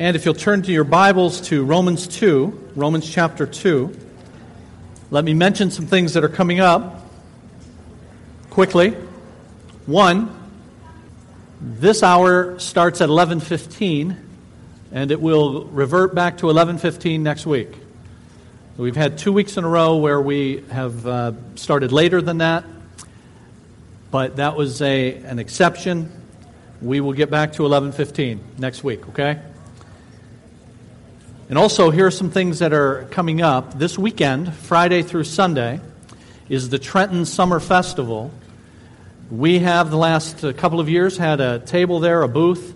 And if you'll turn to your Bibles to Romans 2, Romans chapter 2, let me mention some things that are coming up quickly. One, this hour starts at 11:15 and it will revert back to 11:15 next week. We've had 2 weeks in a row where we have uh, started later than that. But that was a an exception. We will get back to 11:15 next week, okay? And also, here are some things that are coming up. This weekend, Friday through Sunday, is the Trenton Summer Festival. We have the last uh, couple of years had a table there, a booth,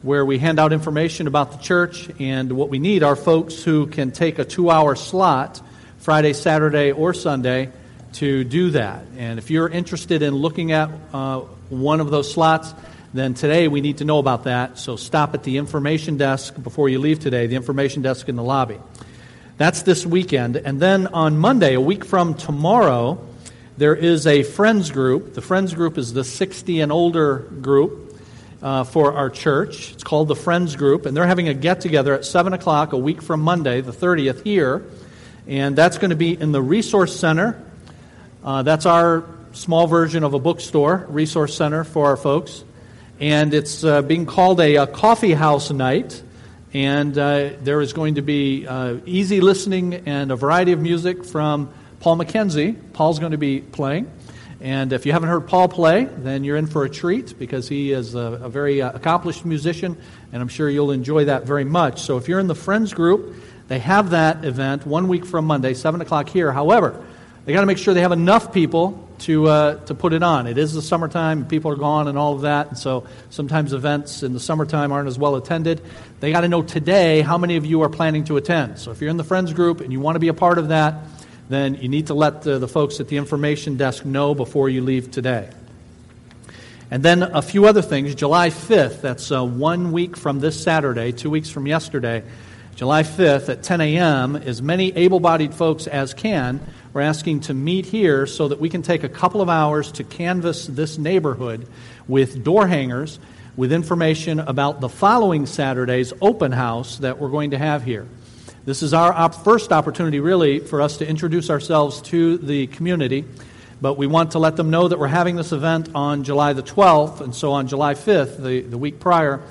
where we hand out information about the church. And what we need are folks who can take a two hour slot, Friday, Saturday, or Sunday, to do that. And if you're interested in looking at uh, one of those slots, then today we need to know about that. So stop at the information desk before you leave today, the information desk in the lobby. That's this weekend. And then on Monday, a week from tomorrow, there is a friends group. The friends group is the 60 and older group uh, for our church. It's called the Friends Group, and they're having a get together at 7 o'clock a week from Monday, the 30th, here. And that's going to be in the Resource Center. Uh, that's our small version of a bookstore, Resource Center for our folks and it's uh, being called a, a, coffee house night. And uh, there is going to be uh, easy listening and a variety of music from Paul McKenzie. Paul's going to be playing. And if you haven't heard Paul play, then you're in for a treat because he is a, a very uh, accomplished musician, and I'm sure you'll enjoy that very much. So if you're in the Friends group, they have that event one week from Monday, 7 o'clock here. However, they got to make sure they have enough people to, uh, to put it on. It is the summertime, people are gone and all of that, and so sometimes events in the summertime aren't as well attended. They got to know today how many of you are planning to attend. So if you're in the Friends group and you want to be a part of that, then you need to let the, the folks at the information desk know before you leave today. And then a few other things. July 5th, that's uh, one week from this Saturday, two weeks from yesterday, July 5th at 10 a.m., as many able bodied folks as can we're asking to meet here so that we can take a couple of hours to canvass this neighborhood with door hangers with information about the following Saturday's open house that we're going to have here. This is our op- first opportunity, really, for us to introduce ourselves to the community. But we want to let them know that we're having this event on July the 12th, and so on July 5th, the, the week prior,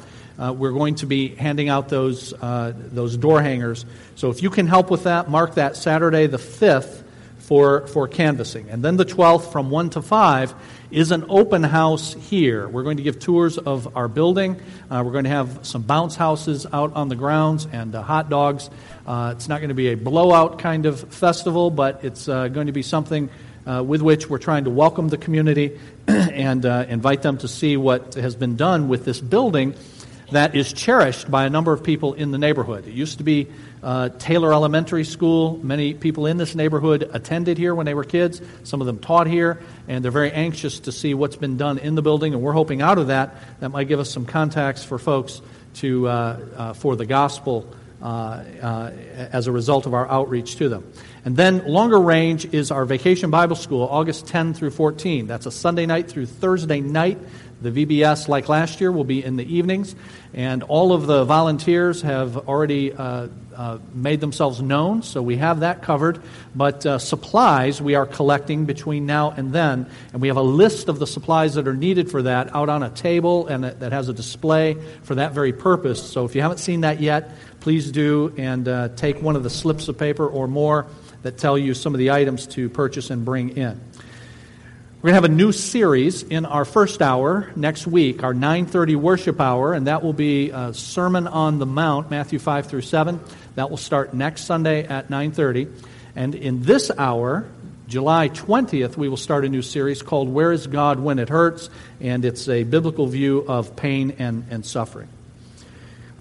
uh, we're going to be handing out those, uh, those door hangers. So if you can help with that, mark that Saturday the 5th for, for canvassing. And then the 12th from 1 to 5 is an open house here. We're going to give tours of our building. Uh, we're going to have some bounce houses out on the grounds and uh, hot dogs. Uh, it's not going to be a blowout kind of festival, but it's uh, going to be something uh, with which we're trying to welcome the community and uh, invite them to see what has been done with this building that is cherished by a number of people in the neighborhood. It used to be uh, Taylor Elementary School. Many people in this neighborhood attended here when they were kids. Some of them taught here, and they're very anxious to see what's been done in the building. And we're hoping out of that that might give us some contacts for folks to uh, uh, for the gospel uh, uh, as a result of our outreach to them. And then longer range is our Vacation Bible School, August 10 through 14. That's a Sunday night through Thursday night. The VBS, like last year, will be in the evenings, and all of the volunteers have already uh, uh, made themselves known, so we have that covered. But uh, supplies we are collecting between now and then, and we have a list of the supplies that are needed for that out on a table and that has a display for that very purpose. So if you haven't seen that yet, please do and uh, take one of the slips of paper or more that tell you some of the items to purchase and bring in. We're going to have a new series in our first hour next week, our 9:30 worship hour, and that will be a Sermon on the Mount, Matthew 5 through 7. That will start next Sunday at 9:30. And in this hour, July 20th, we will start a new series called Where is God When It Hurts? And it's a biblical view of pain and, and suffering.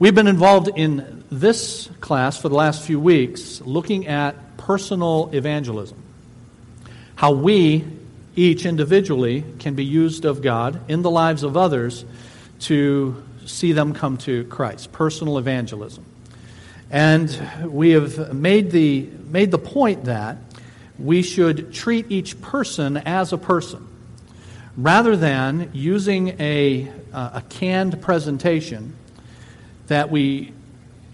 We've been involved in this class for the last few weeks looking at personal evangelism. How we each individually can be used of God in the lives of others to see them come to Christ, personal evangelism. And we have made the, made the point that we should treat each person as a person rather than using a, a canned presentation that we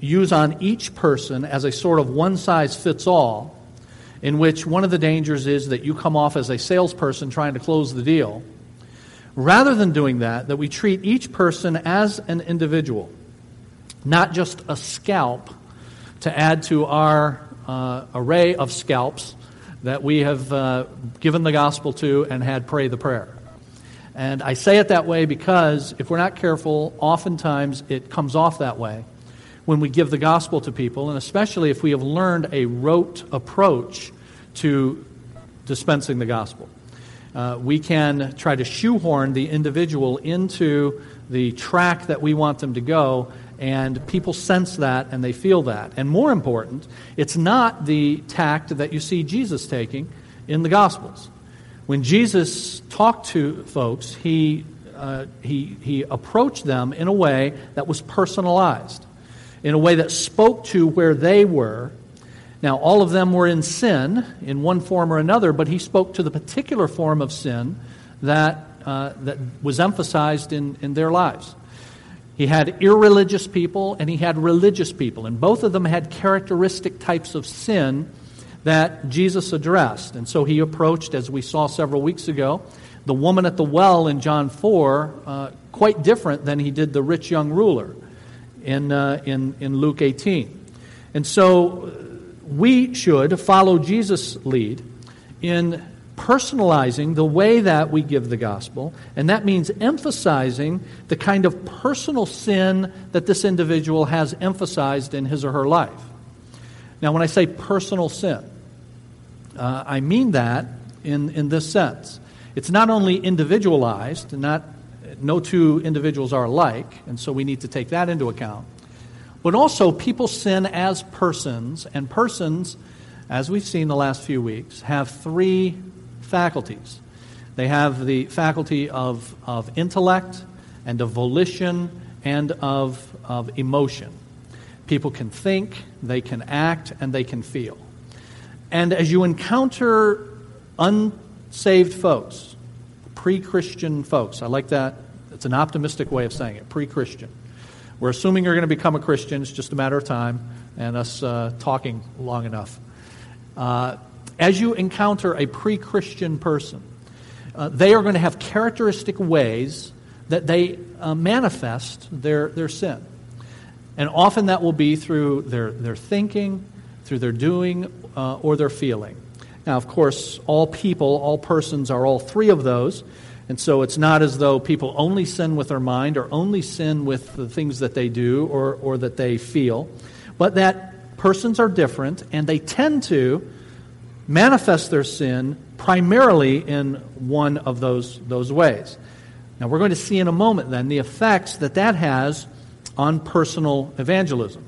use on each person as a sort of one size fits all, in which one of the dangers is that you come off as a salesperson trying to close the deal. Rather than doing that, that we treat each person as an individual, not just a scalp to add to our uh, array of scalps that we have uh, given the gospel to and had pray the prayer. And I say it that way because if we're not careful, oftentimes it comes off that way when we give the gospel to people, and especially if we have learned a rote approach to dispensing the gospel. Uh, we can try to shoehorn the individual into the track that we want them to go, and people sense that and they feel that. And more important, it's not the tact that you see Jesus taking in the Gospels. When Jesus talked to folks, he, uh, he, he approached them in a way that was personalized, in a way that spoke to where they were. Now, all of them were in sin in one form or another, but he spoke to the particular form of sin that, uh, that was emphasized in, in their lives. He had irreligious people and he had religious people, and both of them had characteristic types of sin that Jesus addressed. And so he approached, as we saw several weeks ago, the woman at the well in John 4 uh, quite different than he did the rich young ruler in, uh, in, in Luke 18. And so we should follow Jesus' lead in personalizing the way that we give the gospel, and that means emphasizing the kind of personal sin that this individual has emphasized in his or her life. Now, when I say personal sin, uh, I mean that in, in this sense. It's not only individualized, not, no two individuals are alike, and so we need to take that into account. But also, people sin as persons, and persons, as we've seen the last few weeks, have three faculties. They have the faculty of, of intellect, and of volition, and of, of emotion. People can think, they can act, and they can feel. And as you encounter unsaved folks, pre Christian folks, I like that. It's an optimistic way of saying it, pre Christian. We're assuming you're going to become a Christian. It's just a matter of time and us uh, talking long enough. Uh, as you encounter a pre Christian person, uh, they are going to have characteristic ways that they uh, manifest their, their sin. And often that will be through their, their thinking, through their doing, uh, or their feeling. Now, of course, all people, all persons are all three of those. And so it's not as though people only sin with their mind or only sin with the things that they do or, or that they feel, but that persons are different and they tend to manifest their sin primarily in one of those, those ways. Now, we're going to see in a moment then the effects that that has on personal evangelism.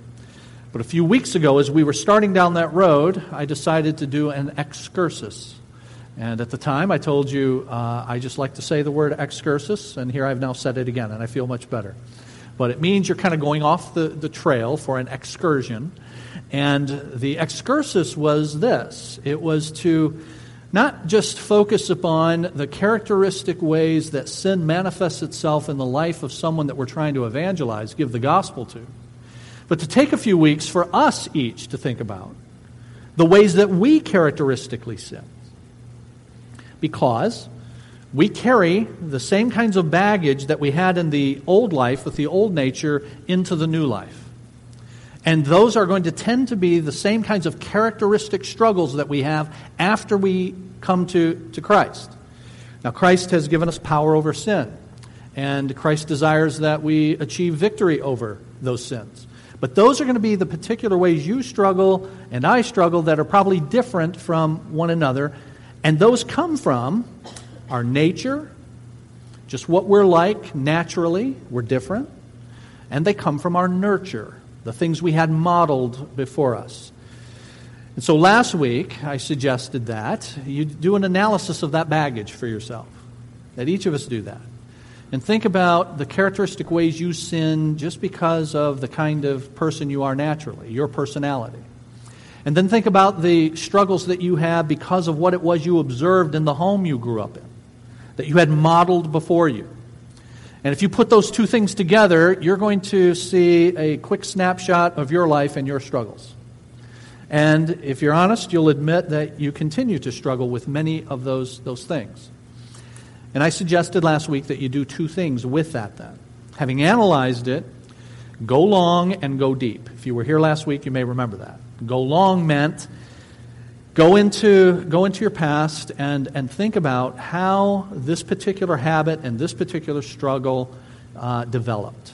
But a few weeks ago, as we were starting down that road, I decided to do an excursus. And at the time, I told you uh, I just like to say the word excursus, and here I've now said it again, and I feel much better. But it means you're kind of going off the, the trail for an excursion. And the excursus was this it was to not just focus upon the characteristic ways that sin manifests itself in the life of someone that we're trying to evangelize, give the gospel to, but to take a few weeks for us each to think about the ways that we characteristically sin. Because we carry the same kinds of baggage that we had in the old life with the old nature into the new life. And those are going to tend to be the same kinds of characteristic struggles that we have after we come to, to Christ. Now, Christ has given us power over sin, and Christ desires that we achieve victory over those sins. But those are going to be the particular ways you struggle and I struggle that are probably different from one another. And those come from our nature, just what we're like naturally, we're different. And they come from our nurture the things we had modeled before us. And so last week, I suggested that you do an analysis of that baggage for yourself, that each of us do that. And think about the characteristic ways you sin just because of the kind of person you are naturally, your personality. And then think about the struggles that you have because of what it was you observed in the home you grew up in, that you had modeled before you. And if you put those two things together, you're going to see a quick snapshot of your life and your struggles. And if you're honest, you'll admit that you continue to struggle with many of those, those things. And I suggested last week that you do two things with that then. Having analyzed it, go long and go deep. If you were here last week, you may remember that. Go long meant go into, go into your past and, and think about how this particular habit and this particular struggle uh, developed.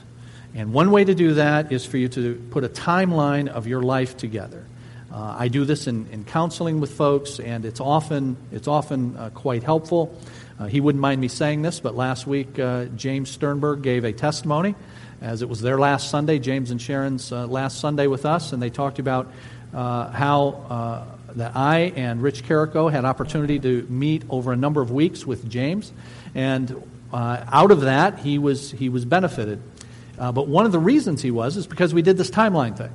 And one way to do that is for you to put a timeline of your life together. Uh, I do this in, in counseling with folks, and it's often, it's often uh, quite helpful. Uh, he wouldn't mind me saying this, but last week uh, James Sternberg gave a testimony as it was their last Sunday, James and Sharon's uh, last Sunday with us, and they talked about uh, how uh, that I and Rich Carrico had opportunity to meet over a number of weeks with James, and uh, out of that he was he was benefited. but one of the reasons he was is because we did this timeline thing.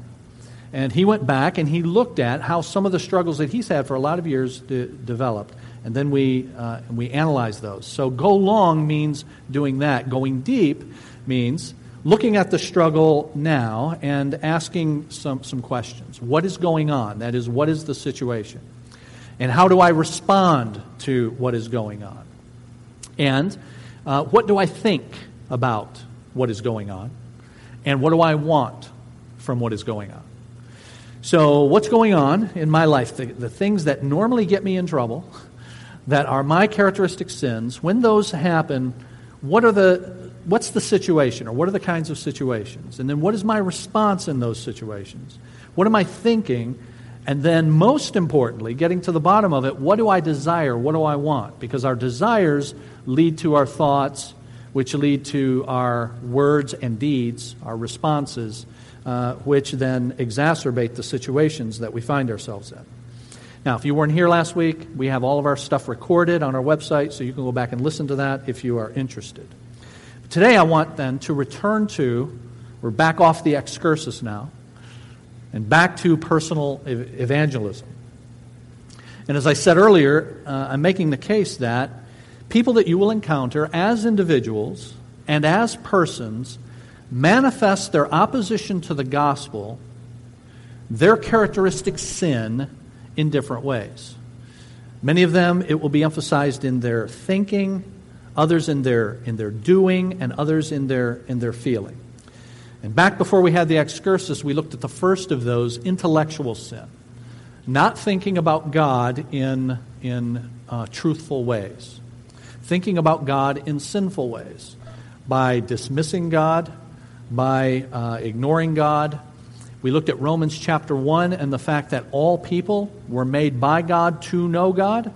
And he went back and he looked at how some of the struggles that he's had for a lot of years de- developed and then we, uh, we analyze those. So go long means doing that. Going deep means looking at the struggle now and asking some, some questions. What is going on? That is, what is the situation? And how do I respond to what is going on? And uh, what do I think about what is going on? And what do I want from what is going on? So, what's going on in my life? The, the things that normally get me in trouble that are my characteristic sins, when those happen, what are the, what's the situation or what are the kinds of situations? And then what is my response in those situations? What am I thinking? And then, most importantly, getting to the bottom of it, what do I desire? What do I want? Because our desires lead to our thoughts, which lead to our words and deeds, our responses, uh, which then exacerbate the situations that we find ourselves in. Now, if you weren't here last week, we have all of our stuff recorded on our website, so you can go back and listen to that if you are interested. Today, I want then to return to, we're back off the excursus now, and back to personal evangelism. And as I said earlier, uh, I'm making the case that people that you will encounter as individuals and as persons manifest their opposition to the gospel, their characteristic sin, in different ways. Many of them, it will be emphasized in their thinking, others in their, in their doing, and others in their, in their feeling. And back before we had the excursus, we looked at the first of those, intellectual sin. Not thinking about God in, in uh, truthful ways, thinking about God in sinful ways, by dismissing God, by uh, ignoring God, we looked at Romans chapter 1 and the fact that all people were made by God to know God,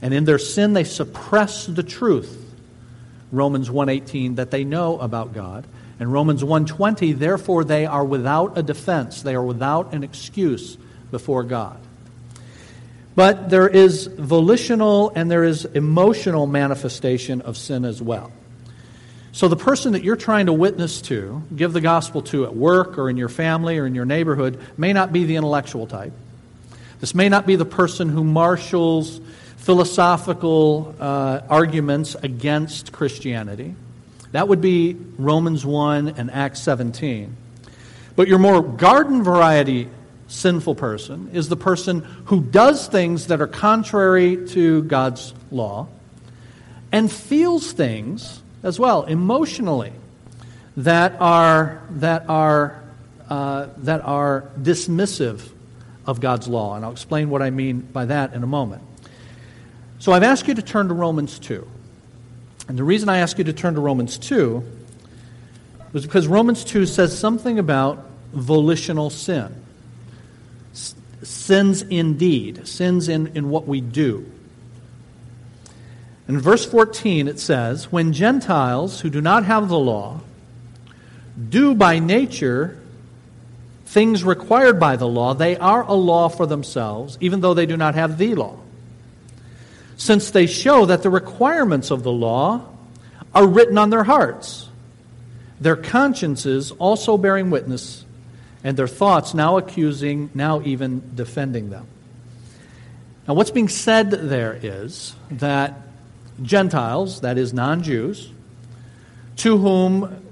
and in their sin they suppress the truth. Romans 1:18 that they know about God. And Romans 1:20 therefore they are without a defense, they are without an excuse before God. But there is volitional and there is emotional manifestation of sin as well. So, the person that you're trying to witness to, give the gospel to at work or in your family or in your neighborhood, may not be the intellectual type. This may not be the person who marshals philosophical uh, arguments against Christianity. That would be Romans 1 and Acts 17. But your more garden variety sinful person is the person who does things that are contrary to God's law and feels things as well, emotionally, that are, that are, uh, that are dismissive of God's law. And I'll explain what I mean by that in a moment. So I've asked you to turn to Romans 2. And the reason I ask you to turn to Romans 2 was because Romans 2 says something about volitional sin. sins indeed, sins in, in what we do. In verse 14, it says, When Gentiles who do not have the law do by nature things required by the law, they are a law for themselves, even though they do not have the law. Since they show that the requirements of the law are written on their hearts, their consciences also bearing witness, and their thoughts now accusing, now even defending them. Now, what's being said there is that Gentiles, that is, non Jews, to whom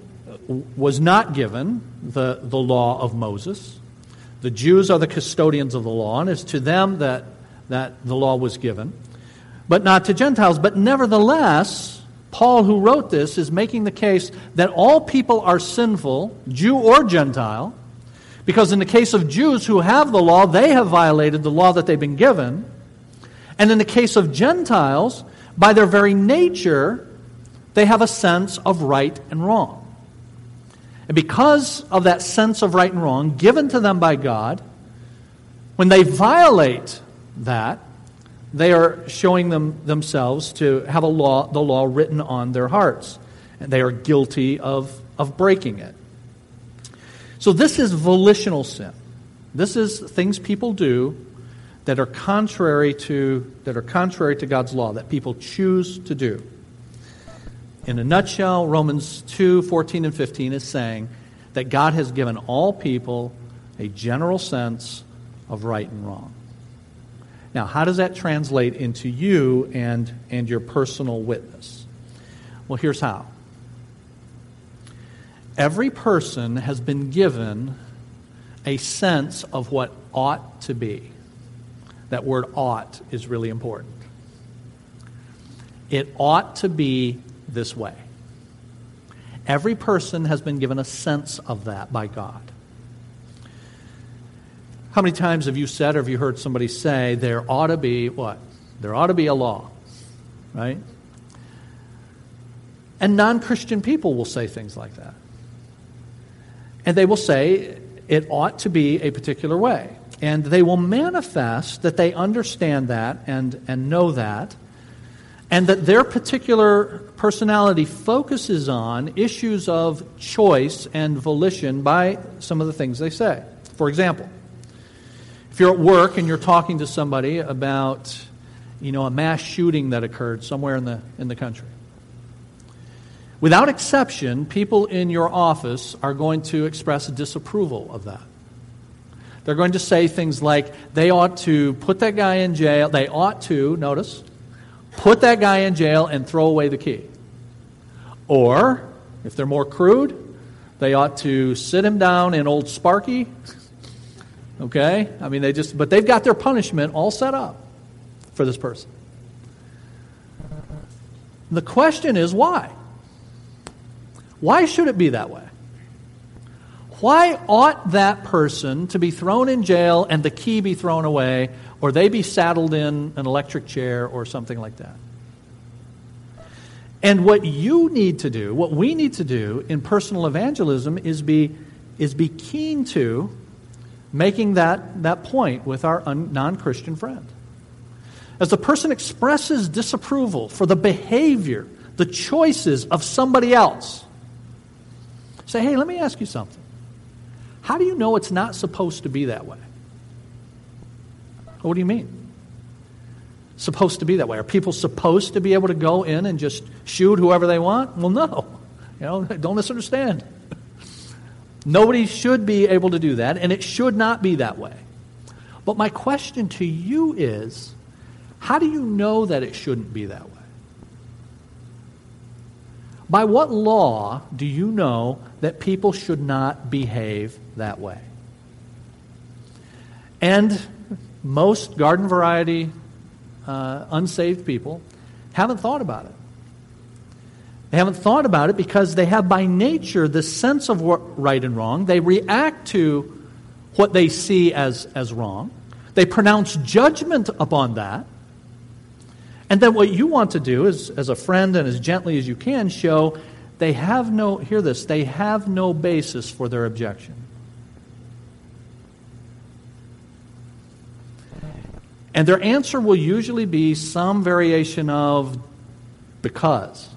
was not given the, the law of Moses. The Jews are the custodians of the law, and it's to them that, that the law was given, but not to Gentiles. But nevertheless, Paul, who wrote this, is making the case that all people are sinful, Jew or Gentile, because in the case of Jews who have the law, they have violated the law that they've been given. And in the case of Gentiles, by their very nature, they have a sense of right and wrong. And because of that sense of right and wrong given to them by God, when they violate that, they are showing them themselves to have a law, the law written on their hearts. And they are guilty of, of breaking it. So this is volitional sin. This is things people do that are contrary to that are contrary to God's law that people choose to do. In a nutshell, Romans 2 14 and 15 is saying that God has given all people a general sense of right and wrong. Now, how does that translate into you and, and your personal witness? Well, here's how. Every person has been given a sense of what ought to be. That word ought is really important. It ought to be this way. Every person has been given a sense of that by God. How many times have you said or have you heard somebody say, there ought to be what? There ought to be a law, right? And non Christian people will say things like that. And they will say it ought to be a particular way. And they will manifest that they understand that and, and know that and that their particular personality focuses on issues of choice and volition by some of the things they say. For example, if you're at work and you're talking to somebody about, you know, a mass shooting that occurred somewhere in the, in the country, without exception, people in your office are going to express disapproval of that. They're going to say things like, they ought to put that guy in jail. They ought to, notice, put that guy in jail and throw away the key. Or, if they're more crude, they ought to sit him down in Old Sparky. Okay? I mean, they just, but they've got their punishment all set up for this person. The question is why? Why should it be that way? Why ought that person to be thrown in jail and the key be thrown away or they be saddled in an electric chair or something like that. And what you need to do, what we need to do in personal evangelism is be, is be keen to making that, that point with our non Christian friend. As the person expresses disapproval for the behavior, the choices of somebody else, say, hey, let me ask you something. How do you know it's not supposed to be that way? What do you mean? Supposed to be that way. Are people supposed to be able to go in and just shoot whoever they want? Well, no. You know, don't misunderstand. Nobody should be able to do that, and it should not be that way. But my question to you is how do you know that it shouldn't be that way? By what law do you know that people should not behave that way? And most garden variety uh, unsaved people haven't thought about it. They haven't thought about it because they have by nature this sense of what right and wrong. They react to what they see as, as wrong. They pronounce judgment upon that. And then what you want to do is, as a friend and as gently as you can, show they have no, hear this, they have no basis for their objection. And their answer will usually be some variation of because.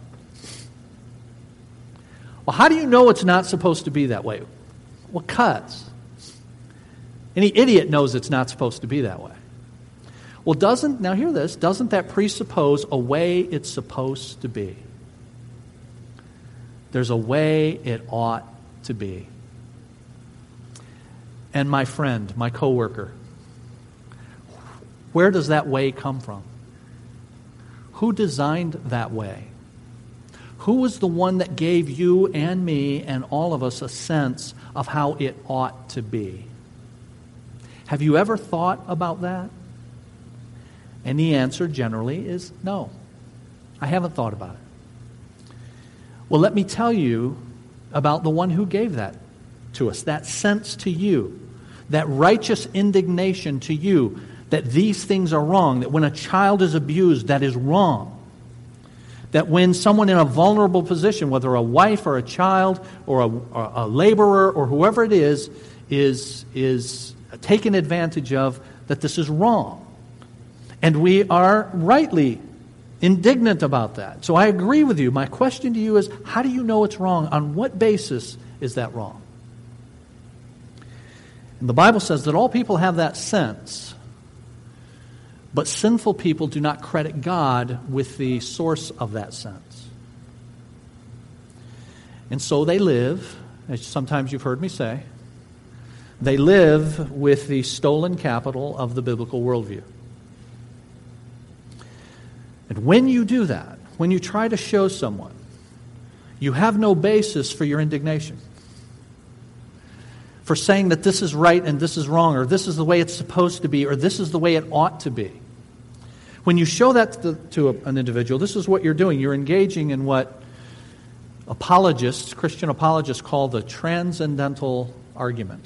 Well, how do you know it's not supposed to be that way? Well, because. Any idiot knows it's not supposed to be that way. Well, doesn't, now hear this, doesn't that presuppose a way it's supposed to be? There's a way it ought to be. And my friend, my coworker, where does that way come from? Who designed that way? Who was the one that gave you and me and all of us a sense of how it ought to be? Have you ever thought about that? And the answer generally is no. I haven't thought about it. Well, let me tell you about the one who gave that to us, that sense to you, that righteous indignation to you that these things are wrong, that when a child is abused, that is wrong. That when someone in a vulnerable position, whether a wife or a child or a, or a laborer or whoever it is, is, is taken advantage of, that this is wrong. And we are rightly indignant about that. So I agree with you. My question to you is how do you know it's wrong? On what basis is that wrong? And the Bible says that all people have that sense, but sinful people do not credit God with the source of that sense. And so they live, as sometimes you've heard me say, they live with the stolen capital of the biblical worldview. And when you do that, when you try to show someone, you have no basis for your indignation. For saying that this is right and this is wrong, or this is the way it's supposed to be, or this is the way it ought to be. When you show that to, to a, an individual, this is what you're doing. You're engaging in what apologists, Christian apologists, call the transcendental argument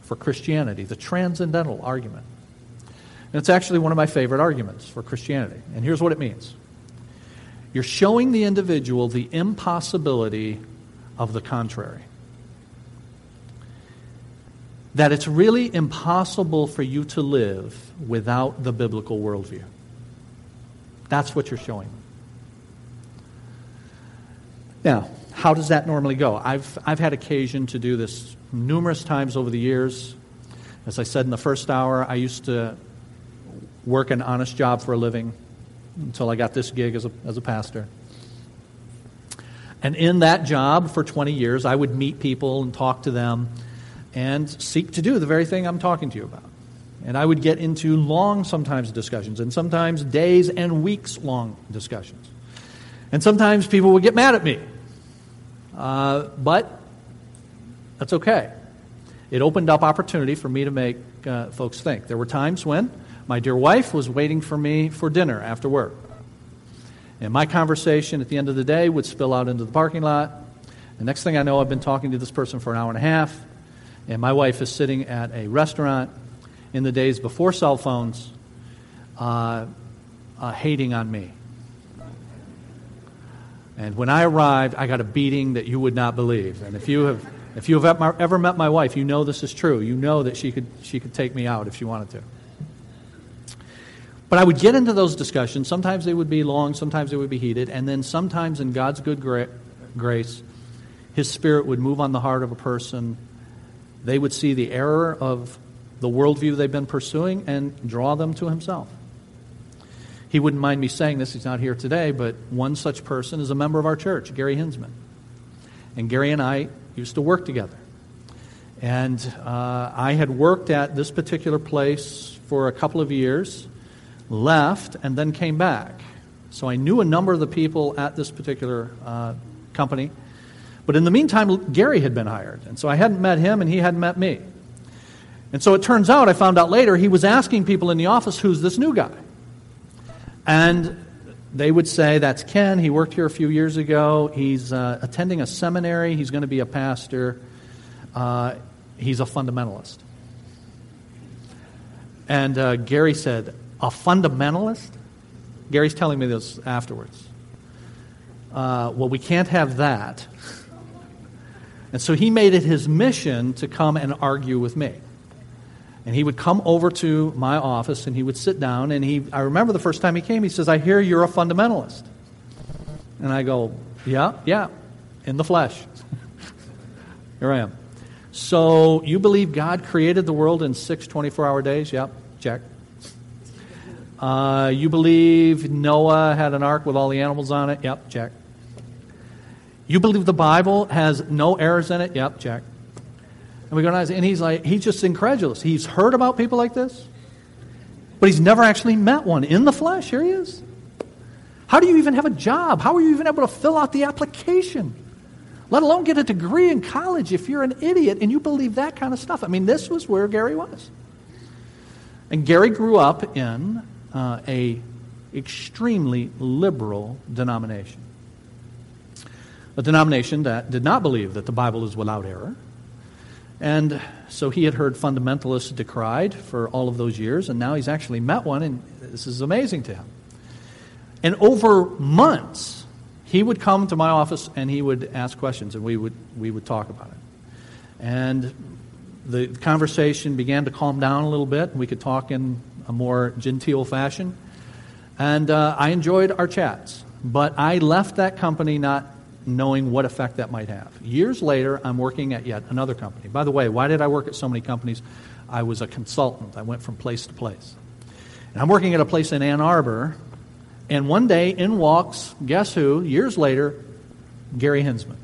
for Christianity, the transcendental argument. And it's actually one of my favorite arguments for Christianity. And here's what it means you're showing the individual the impossibility of the contrary. That it's really impossible for you to live without the biblical worldview. That's what you're showing. Now, how does that normally go? I've, I've had occasion to do this numerous times over the years. As I said in the first hour, I used to work an honest job for a living until I got this gig as a, as a pastor. And in that job for 20 years, I would meet people and talk to them and seek to do the very thing I'm talking to you about. And I would get into long, sometimes, discussions, and sometimes days and weeks long discussions. And sometimes people would get mad at me. Uh, but that's okay. It opened up opportunity for me to make uh, folks think. There were times when my dear wife was waiting for me for dinner after work. And my conversation at the end of the day would spill out into the parking lot. The next thing I know, I've been talking to this person for an hour and a half, and my wife is sitting at a restaurant in the days before cell phones, uh, uh, hating on me. And when I arrived, I got a beating that you would not believe. And if you have, if you have ever met my wife, you know this is true. You know that she could, she could take me out if she wanted to. But I would get into those discussions. Sometimes they would be long, sometimes they would be heated, and then sometimes in God's good gra- grace, His Spirit would move on the heart of a person. They would see the error of the worldview they've been pursuing and draw them to Himself. He wouldn't mind me saying this, he's not here today, but one such person is a member of our church, Gary Hinsman. And Gary and I used to work together. And uh, I had worked at this particular place for a couple of years left, and then came back. So I knew a number of the people at this particular uh, company. But in the meantime, Gary had been hired. And so I hadn't met him, and he hadn't met me. And so it turns out, I found out later, he was asking people in the office, who's this new guy? And they would say, That's Ken. He worked here a few years ago. He's uh, attending a seminary. He's going to be a pastor. Uh, he's a fundamentalist. And uh, Gary said, a fundamentalist? Gary's telling me this afterwards. Uh, well, we can't have that. And so he made it his mission to come and argue with me. And he would come over to my office and he would sit down. And he, I remember the first time he came, he says, I hear you're a fundamentalist. And I go, Yeah, yeah, in the flesh. Here I am. So you believe God created the world in six 24 hour days? Yep, check. Uh, you believe Noah had an ark with all the animals on it? Yep, check. You believe the Bible has no errors in it? Yep, check. And we go and he's like, he's just incredulous. He's heard about people like this, but he's never actually met one in the flesh. Here he is. How do you even have a job? How are you even able to fill out the application? Let alone get a degree in college if you're an idiot and you believe that kind of stuff. I mean, this was where Gary was. And Gary grew up in uh, a extremely liberal denomination. A denomination that did not believe that the Bible is without error. And so he had heard fundamentalists decried for all of those years, and now he's actually met one, and this is amazing to him. And over months, he would come to my office and he would ask questions, and we would, we would talk about it. And the conversation began to calm down a little bit. And we could talk in a more genteel fashion. And uh, I enjoyed our chats. But I left that company not knowing what effect that might have. Years later, I'm working at yet another company. By the way, why did I work at so many companies? I was a consultant. I went from place to place. And I'm working at a place in Ann Arbor, and one day in walks, guess who? Years later, Gary Hensman.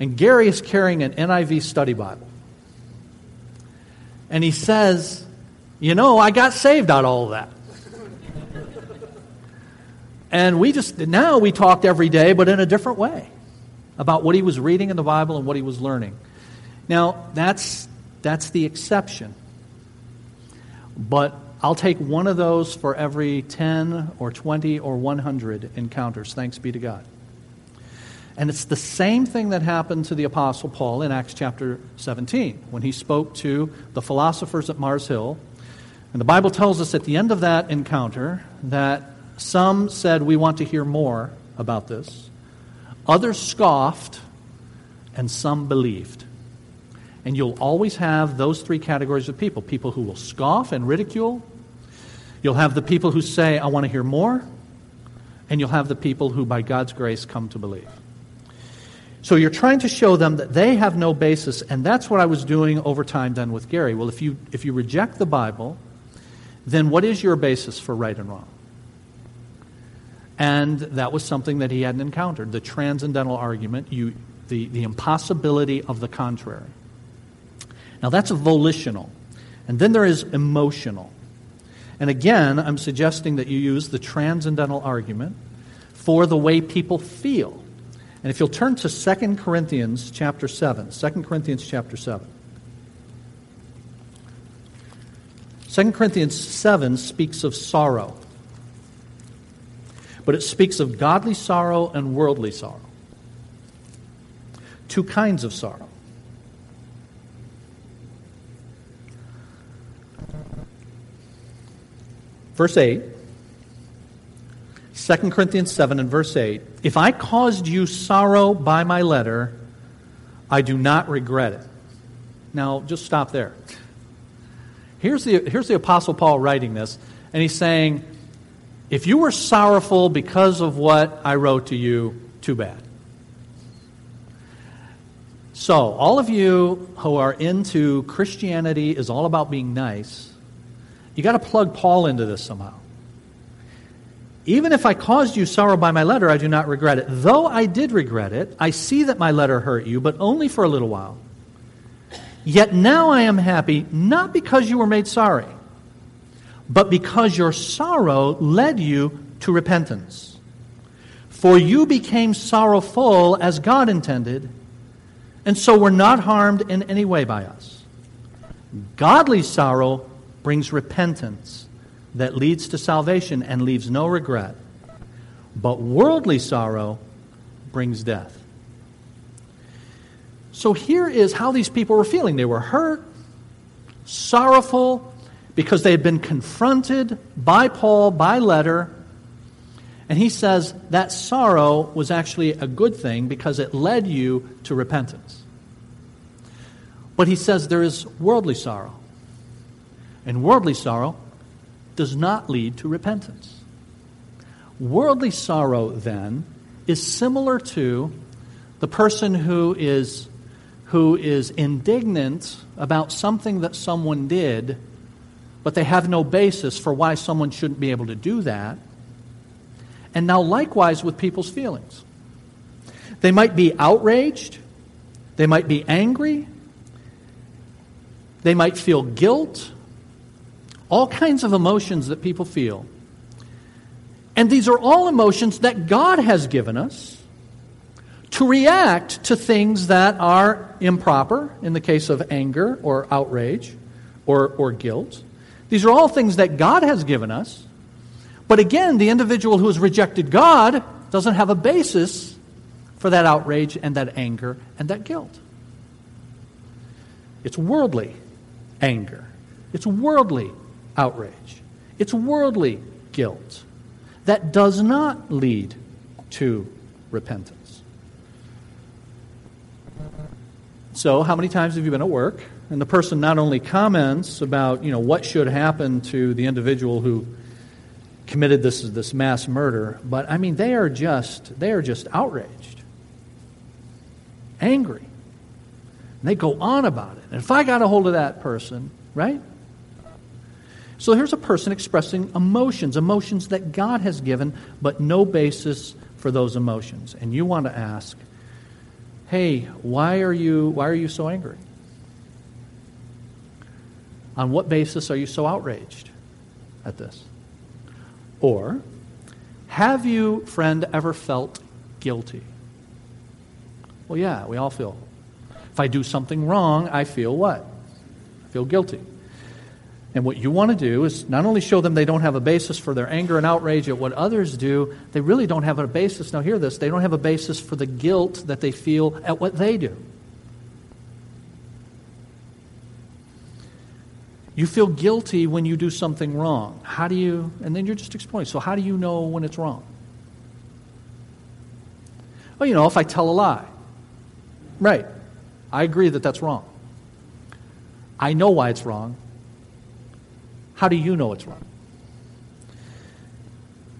And Gary is carrying an NIV study Bible. And he says, You know, I got saved out of all that. And we just, now we talked every day, but in a different way about what he was reading in the Bible and what he was learning. Now, that's, that's the exception. But I'll take one of those for every 10 or 20 or 100 encounters. Thanks be to God. And it's the same thing that happened to the Apostle Paul in Acts chapter 17 when he spoke to the philosophers at Mars Hill. And the Bible tells us at the end of that encounter that some said, We want to hear more about this. Others scoffed, and some believed. And you'll always have those three categories of people people who will scoff and ridicule. You'll have the people who say, I want to hear more. And you'll have the people who, by God's grace, come to believe. So you're trying to show them that they have no basis, and that's what I was doing over time then with Gary. Well, if you, if you reject the Bible, then what is your basis for right and wrong? And that was something that he hadn't encountered the transcendental argument, you, the, the impossibility of the contrary. Now, that's volitional. And then there is emotional. And again, I'm suggesting that you use the transcendental argument for the way people feel. And if you'll turn to 2 Corinthians chapter 7, 2 Corinthians chapter 7. 2 Corinthians 7 speaks of sorrow but it speaks of godly sorrow and worldly sorrow. Two kinds of sorrow. Verse 8, 2 Corinthians 7 and verse 8 If I caused you sorrow by my letter, I do not regret it. Now, just stop there. Here's the, here's the Apostle Paul writing this, and he's saying, if you were sorrowful because of what I wrote to you, too bad. So, all of you who are into Christianity is all about being nice, you got to plug Paul into this somehow. Even if I caused you sorrow by my letter, I do not regret it. Though I did regret it, I see that my letter hurt you, but only for a little while. Yet now I am happy, not because you were made sorry but because your sorrow led you to repentance. For you became sorrowful as God intended, and so were not harmed in any way by us. Godly sorrow brings repentance that leads to salvation and leaves no regret, but worldly sorrow brings death. So here is how these people were feeling they were hurt, sorrowful, because they had been confronted by Paul by letter. And he says that sorrow was actually a good thing because it led you to repentance. But he says there is worldly sorrow. And worldly sorrow does not lead to repentance. Worldly sorrow, then, is similar to the person who is, who is indignant about something that someone did but they have no basis for why someone shouldn't be able to do that. And now, likewise, with people's feelings. They might be outraged, they might be angry, they might feel guilt, all kinds of emotions that people feel. And these are all emotions that God has given us to react to things that are improper, in the case of anger or outrage or, or guilt. These are all things that God has given us. But again, the individual who has rejected God doesn't have a basis for that outrage and that anger and that guilt. It's worldly anger, it's worldly outrage, it's worldly guilt that does not lead to repentance. So, how many times have you been at work and the person not only comments about, you know, what should happen to the individual who committed this this mass murder, but I mean they are just they are just outraged. Angry. And they go on about it. And if I got a hold of that person, right? So here's a person expressing emotions, emotions that God has given, but no basis for those emotions. And you want to ask, hey, why are you, why are you so angry? On what basis are you so outraged at this? Or, have you, friend, ever felt guilty? Well, yeah, we all feel. If I do something wrong, I feel what? I feel guilty. And what you want to do is not only show them they don't have a basis for their anger and outrage at what others do, they really don't have a basis. Now, hear this they don't have a basis for the guilt that they feel at what they do. You feel guilty when you do something wrong. How do you, and then you're just exploring. So, how do you know when it's wrong? Well, you know, if I tell a lie. Right. I agree that that's wrong. I know why it's wrong. How do you know it's wrong?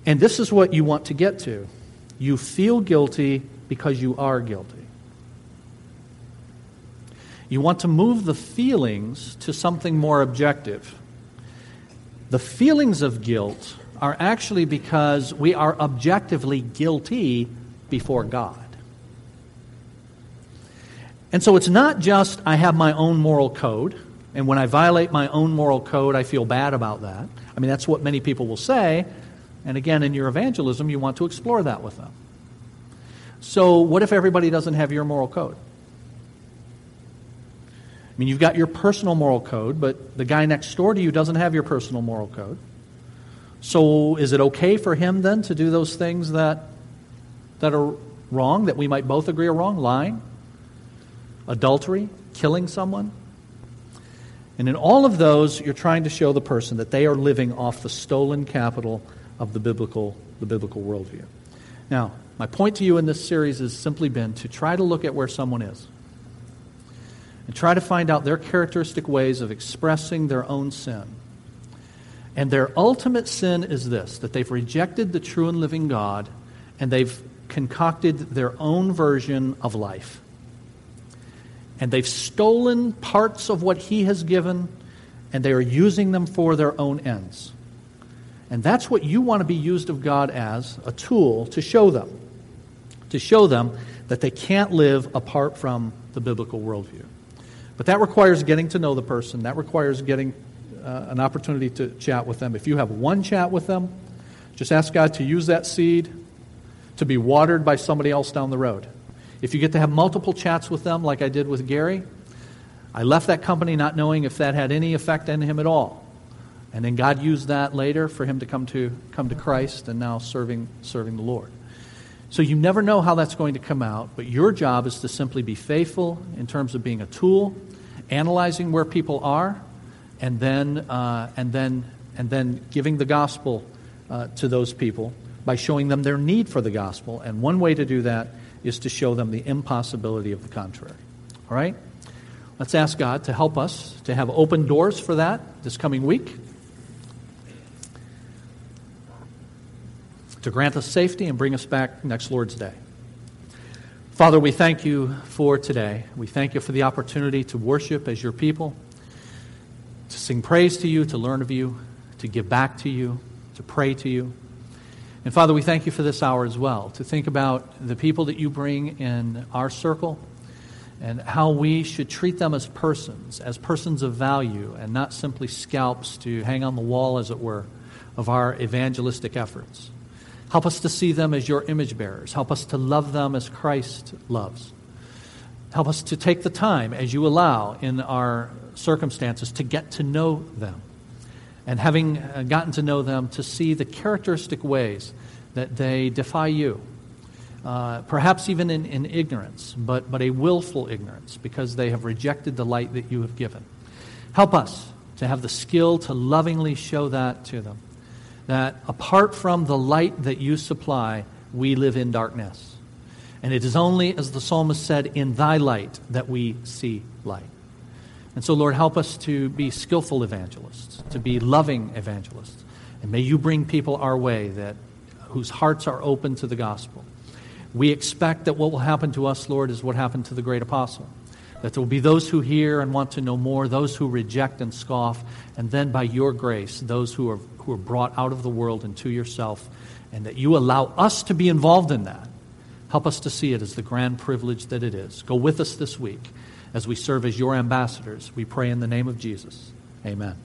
And this is what you want to get to. You feel guilty because you are guilty. You want to move the feelings to something more objective. The feelings of guilt are actually because we are objectively guilty before God. And so it's not just I have my own moral code. And when I violate my own moral code, I feel bad about that. I mean, that's what many people will say. And again, in your evangelism, you want to explore that with them. So, what if everybody doesn't have your moral code? I mean, you've got your personal moral code, but the guy next door to you doesn't have your personal moral code. So, is it okay for him then to do those things that, that are wrong, that we might both agree are wrong? Lying, adultery, killing someone? And in all of those, you're trying to show the person that they are living off the stolen capital of the biblical, the biblical worldview. Now, my point to you in this series has simply been to try to look at where someone is and try to find out their characteristic ways of expressing their own sin. And their ultimate sin is this that they've rejected the true and living God and they've concocted their own version of life and they've stolen parts of what He has given, and they are using them for their own ends. And that's what you want to be used of God as a tool to show them. To show them that they can't live apart from the biblical worldview. But that requires getting to know the person. That requires getting uh, an opportunity to chat with them. If you have one chat with them, just ask God to use that seed to be watered by somebody else down the road. If you get to have multiple chats with them, like I did with Gary, I left that company not knowing if that had any effect on him at all. And then God used that later for him to come to, come to Christ and now serving, serving the Lord. So you never know how that's going to come out, but your job is to simply be faithful in terms of being a tool, analyzing where people are, and then, uh, and then, and then giving the gospel uh, to those people by showing them their need for the gospel. And one way to do that is to show them the impossibility of the contrary. All right? Let's ask God to help us to have open doors for that this coming week. To grant us safety and bring us back next Lord's Day. Father, we thank you for today. We thank you for the opportunity to worship as your people, to sing praise to you, to learn of you, to give back to you, to pray to you. And Father, we thank you for this hour as well, to think about the people that you bring in our circle and how we should treat them as persons, as persons of value, and not simply scalps to hang on the wall, as it were, of our evangelistic efforts. Help us to see them as your image bearers. Help us to love them as Christ loves. Help us to take the time, as you allow in our circumstances, to get to know them. And having uh, gotten to know them, to see the characteristic ways that they defy you. Uh, perhaps even in, in ignorance, but, but a willful ignorance, because they have rejected the light that you have given. Help us to have the skill to lovingly show that to them. That apart from the light that you supply, we live in darkness. And it is only, as the psalmist said, in thy light that we see light. And so, Lord, help us to be skillful evangelists, to be loving evangelists. And may you bring people our way that, whose hearts are open to the gospel. We expect that what will happen to us, Lord, is what happened to the great apostle. That there will be those who hear and want to know more, those who reject and scoff, and then by your grace, those who are, who are brought out of the world and to yourself, and that you allow us to be involved in that Help us to see it as the grand privilege that it is. Go with us this week as we serve as your ambassadors. We pray in the name of Jesus. Amen.